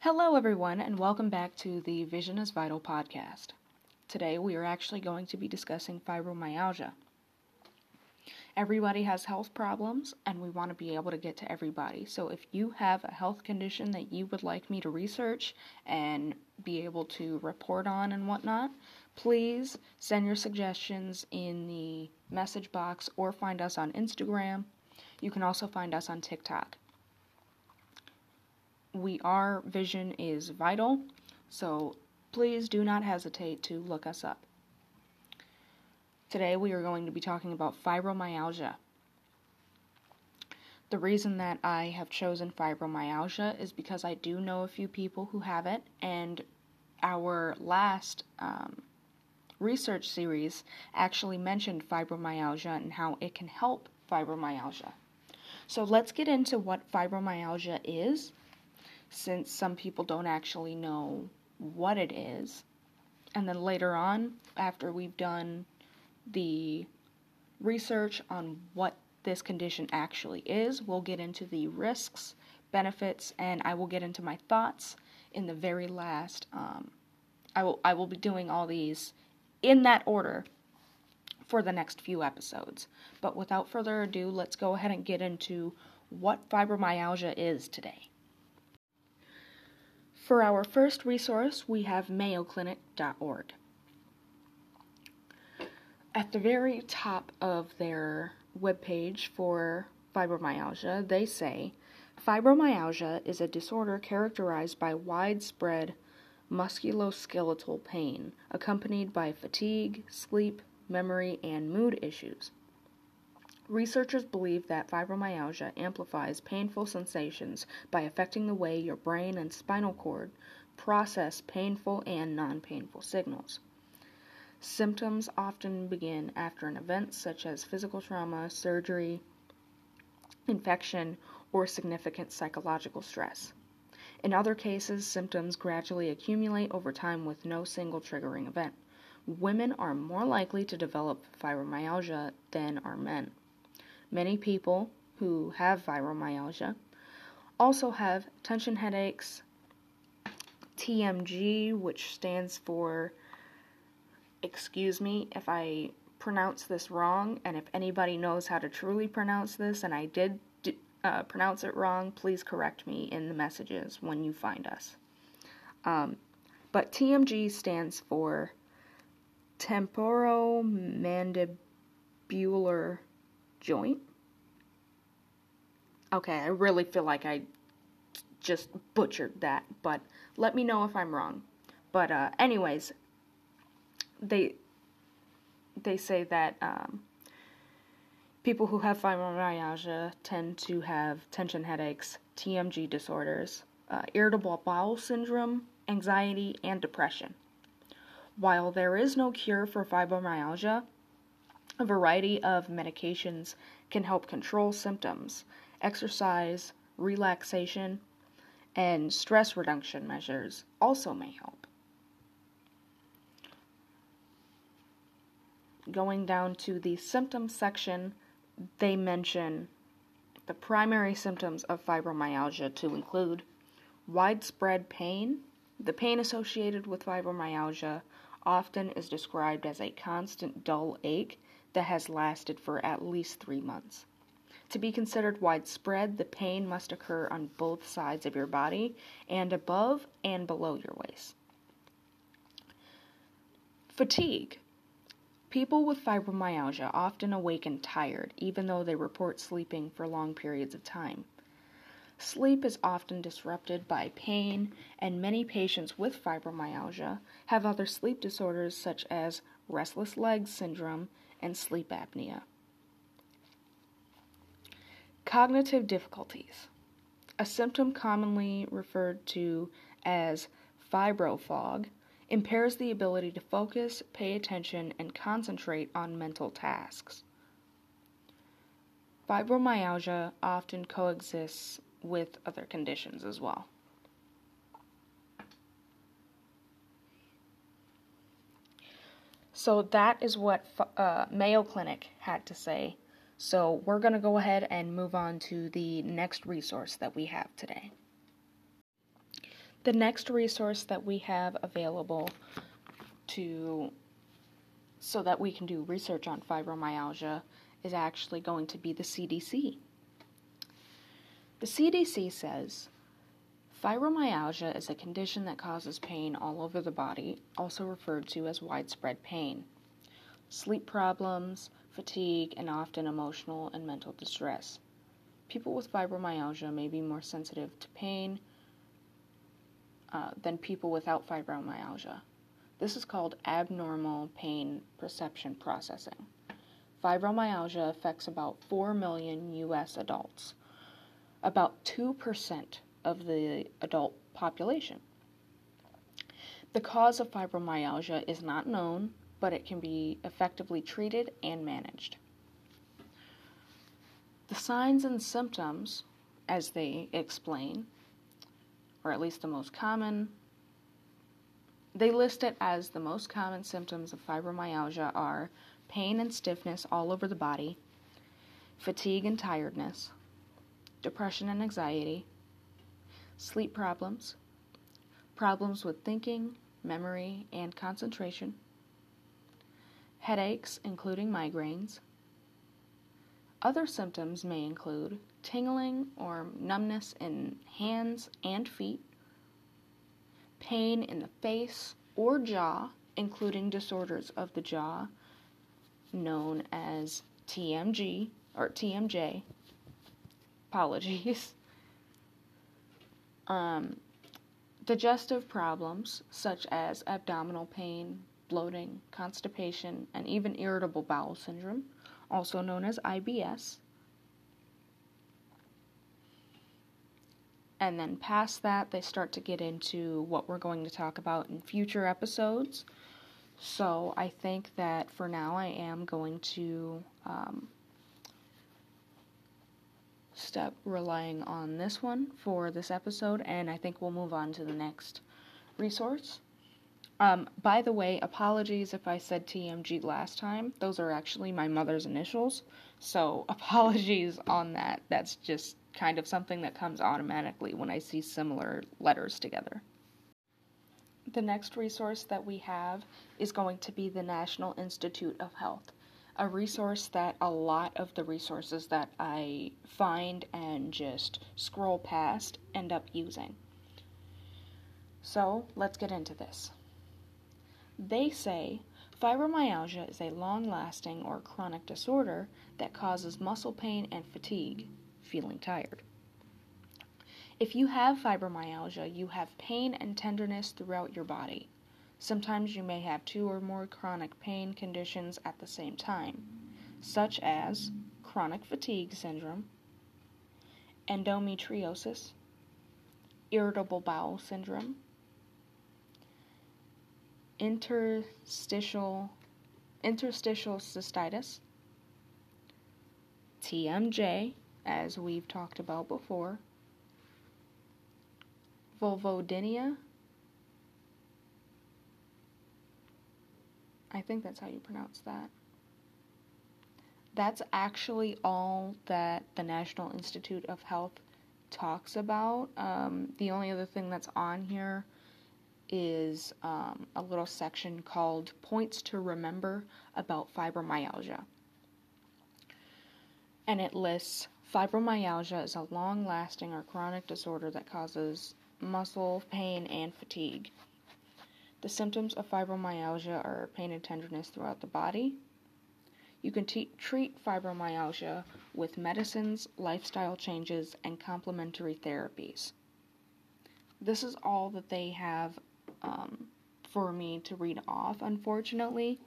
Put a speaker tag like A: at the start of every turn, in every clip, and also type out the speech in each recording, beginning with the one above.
A: Hello, everyone, and welcome back to the Vision is Vital podcast. Today, we are actually going to be discussing fibromyalgia. Everybody has health problems, and we want to be able to get to everybody. So, if you have a health condition that you would like me to research and be able to report on and whatnot, please send your suggestions in the message box or find us on Instagram. You can also find us on TikTok we our vision is vital, so please do not hesitate to look us up. Today we are going to be talking about fibromyalgia. The reason that I have chosen fibromyalgia is because I do know a few people who have it, and our last um, research series actually mentioned fibromyalgia and how it can help fibromyalgia. So let's get into what fibromyalgia is since some people don't actually know what it is. And then later on, after we've done the research on what this condition actually is, we'll get into the risks, benefits, and I will get into my thoughts in the very last. Um, I will I will be doing all these in that order for the next few episodes. But without further ado, let's go ahead and get into what fibromyalgia is today. For our first resource, we have mayoclinic.org. At the very top of their webpage for fibromyalgia, they say fibromyalgia is a disorder characterized by widespread musculoskeletal pain, accompanied by fatigue, sleep, memory, and mood issues. Researchers believe that fibromyalgia amplifies painful sensations by affecting the way your brain and spinal cord process painful and non painful signals. Symptoms often begin after an event such as physical trauma, surgery, infection, or significant psychological stress. In other cases, symptoms gradually accumulate over time with no single triggering event. Women are more likely to develop fibromyalgia than are men. Many people who have fibromyalgia also have tension headaches, TMG, which stands for, excuse me if I pronounce this wrong, and if anybody knows how to truly pronounce this and I did uh, pronounce it wrong, please correct me in the messages when you find us. Um, but TMG stands for temporomandibular joint. Okay, I really feel like I just butchered that, but let me know if I'm wrong. But uh, anyways, they they say that um, people who have fibromyalgia tend to have tension headaches, TMG disorders, uh, irritable bowel syndrome, anxiety, and depression. While there is no cure for fibromyalgia, a variety of medications can help control symptoms. Exercise, relaxation, and stress reduction measures also may help. Going down to the symptom section, they mention the primary symptoms of fibromyalgia to include widespread pain. The pain associated with fibromyalgia often is described as a constant dull ache that has lasted for at least three months. To be considered widespread, the pain must occur on both sides of your body and above and below your waist. Fatigue. People with fibromyalgia often awaken tired, even though they report sleeping for long periods of time. Sleep is often disrupted by pain, and many patients with fibromyalgia have other sleep disorders such as restless legs syndrome and sleep apnea. Cognitive difficulties. A symptom commonly referred to as fibrofog impairs the ability to focus, pay attention, and concentrate on mental tasks. Fibromyalgia often coexists with other conditions as well. So that is what uh, Mayo Clinic had to say. So we're going to go ahead and move on to the next resource that we have today. The next resource that we have available to so that we can do research on fibromyalgia is actually going to be the CDC. The CDC says fibromyalgia is a condition that causes pain all over the body, also referred to as widespread pain, sleep problems, fatigue, and often emotional and mental distress. People with fibromyalgia may be more sensitive to pain uh, than people without fibromyalgia. This is called abnormal pain perception processing. Fibromyalgia affects about 4 million U.S. adults, about 2% of the adult population. The cause of fibromyalgia is not known, but it can be effectively treated and managed. The signs and symptoms, as they explain, or at least the most common, they list it as the most common symptoms of fibromyalgia are pain and stiffness all over the body, fatigue and tiredness, depression and anxiety, sleep problems, problems with thinking, memory, and concentration, headaches, including migraines, other symptoms may include tingling or numbness in hands and feet, pain in the face or jaw, including disorders of the jaw known as TMG or TMJ. Apologies. Um, digestive problems such as abdominal pain, bloating, constipation, and even irritable bowel syndrome also known as IBS. And then past that, they start to get into what we're going to talk about in future episodes. So I think that for now, I am going to um, stop relying on this one for this episode, and I think we'll move on to the next resource. Um, by the way, apologies if I said TMG last time. Those are actually my mother's initials. So, apologies on that. That's just kind of something that comes automatically when I see similar letters together. The next resource that we have is going to be the National Institute of Health, a resource that a lot of the resources that I find and just scroll past end up using. So, let's get into this. They say fibromyalgia is a long lasting or chronic disorder that causes muscle pain and fatigue, feeling tired. If you have fibromyalgia, you have pain and tenderness throughout your body. Sometimes you may have two or more chronic pain conditions at the same time, such as chronic fatigue syndrome, endometriosis, irritable bowel syndrome, interstitial interstitial cystitis, TMJ, as we've talked about before, vulvodynia. I think that's how you pronounce that. That's actually all that the National Institute of Health talks about. Um, the only other thing that's on here is um, a little section called Points to Remember About Fibromyalgia. And it lists fibromyalgia is a long lasting or chronic disorder that causes muscle pain and fatigue. The symptoms of fibromyalgia are pain and tenderness throughout the body. You can t- treat fibromyalgia with medicines, lifestyle changes, and complementary therapies. This is all that they have um, for me to read off, unfortunately.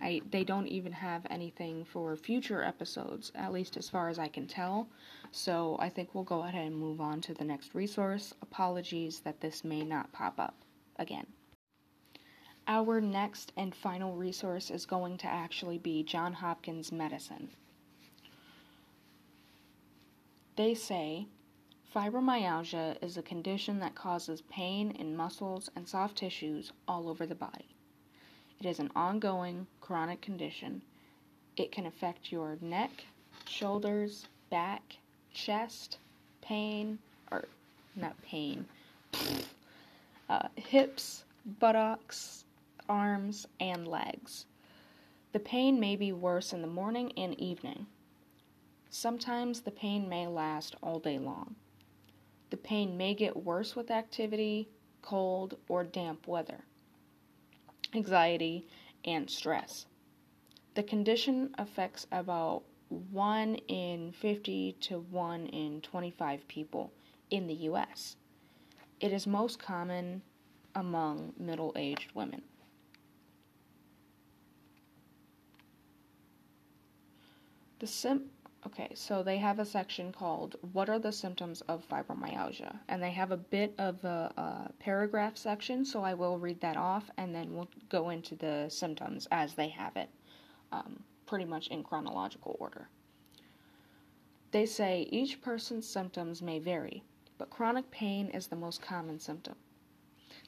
A: I, they don't even have anything for future episodes, at least as far as I can tell. So I think we'll go ahead and move on to the next resource. Apologies that this may not pop up again. Our next and final resource is going to actually be John Hopkins Medicine. They say Fibromyalgia is a condition that causes pain in muscles and soft tissues all over the body. It is an ongoing chronic condition. It can affect your neck, shoulders, back, chest, pain, or not pain. uh, hips, buttocks, arms, and legs. The pain may be worse in the morning and evening. Sometimes the pain may last all day long. The pain may get worse with activity, cold, or damp weather, anxiety, and stress. The condition affects about 1 in 50 to 1 in 25 people in the US. It is most common among middle aged women. The sim okay, so they have a section called What are the symptoms of fibromyalgia? And they have a bit of a, a paragraph section, so I will read that off and then we'll go into the symptoms as they have it, um, pretty much in chronological order. They say each person's symptoms may vary, but chronic pain is the most common symptom.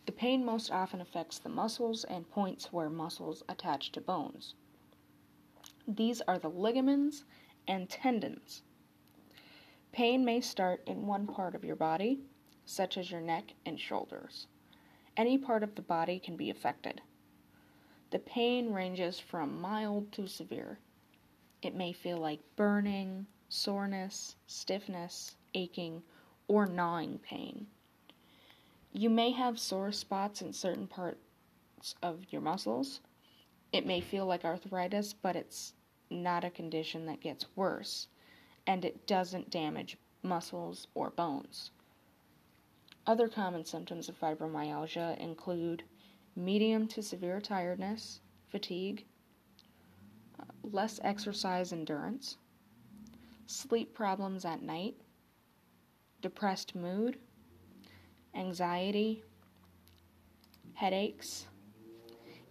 A: The pain most often affects the muscles and points where muscles attach to bones. These are the ligaments and tendons. Pain may start in one part of your body, such as your neck and shoulders. Any part of the body can be affected. The pain ranges from mild to severe. It may feel like burning, soreness, stiffness, aching, or gnawing pain. You may have sore spots in certain parts of your muscles. It may feel like arthritis, but it's not a condition that gets worse, and it doesn't damage muscles or bones. Other common symptoms of fibromyalgia include medium to severe tiredness, fatigue, uh, less exercise endurance, sleep problems at night, depressed mood, anxiety, headaches,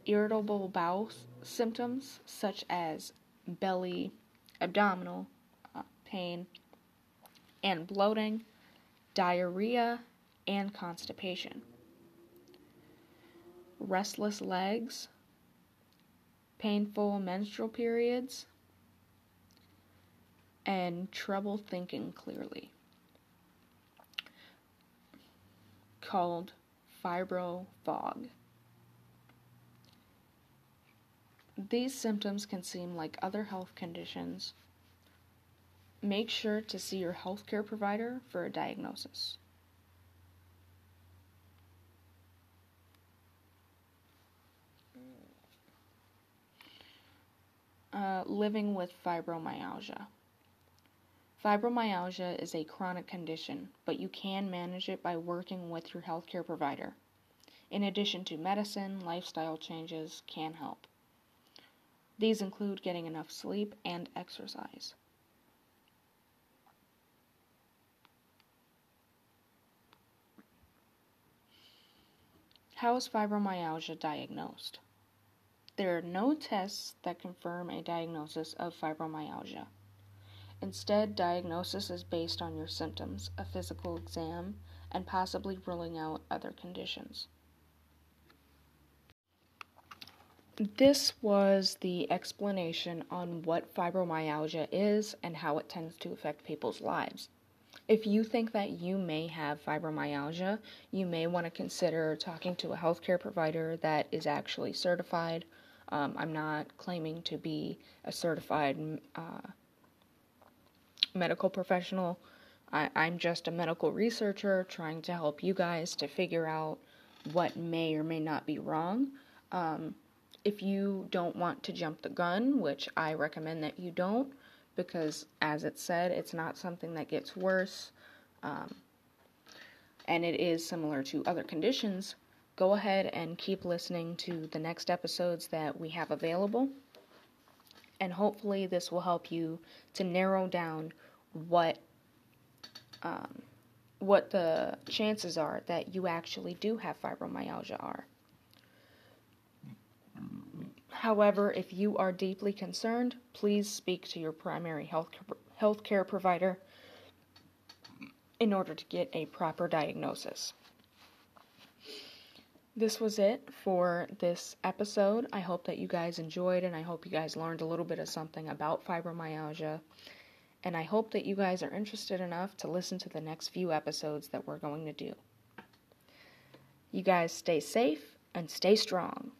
A: irritable bowel symptoms such as belly, abdominal uh, pain, and bloating, diarrhea, and constipation. Restless legs, painful menstrual periods, and trouble thinking clearly. Called fibro fog. These symptoms can seem like other health conditions. Make sure to see your healthcare provider for a diagnosis. Uh, living with fibromyalgia. Fibromyalgia is a chronic condition, but you can manage it by working with your healthcare provider. In addition to medicine, lifestyle changes can help. These include getting enough sleep and exercise. How is fibromyalgia diagnosed? There are no tests that confirm a diagnosis of fibromyalgia. Instead, diagnosis is based on your symptoms, a physical exam, and possibly ruling out other conditions. This was the explanation on what fibromyalgia is and how it tends to affect people's lives. If you think that you may have fibromyalgia, you may want to consider talking to a healthcare provider that is actually certified. Um, I'm not claiming to be a certified uh, medical professional. I, I'm just a medical researcher trying to help you guys to figure out what may or may not be wrong. Um, if you don't want to jump the gun, which I recommend that you don't, because as it said, it's not something that gets worse, um, and it is similar to other conditions, go ahead and keep listening to the next episodes that we have available and hopefully this will help you to narrow down what um, what the chances are that you actually do have fibromyalgia are. However, if you are deeply concerned, please speak to your primary health healthcare provider in order to get a proper diagnosis. This was it for this episode. I hope that you guys enjoyed and I hope you guys learned a little bit of something about fibromyalgia. And I hope that you guys are interested enough to listen to the next few episodes that we're going to do. You guys stay safe and stay strong.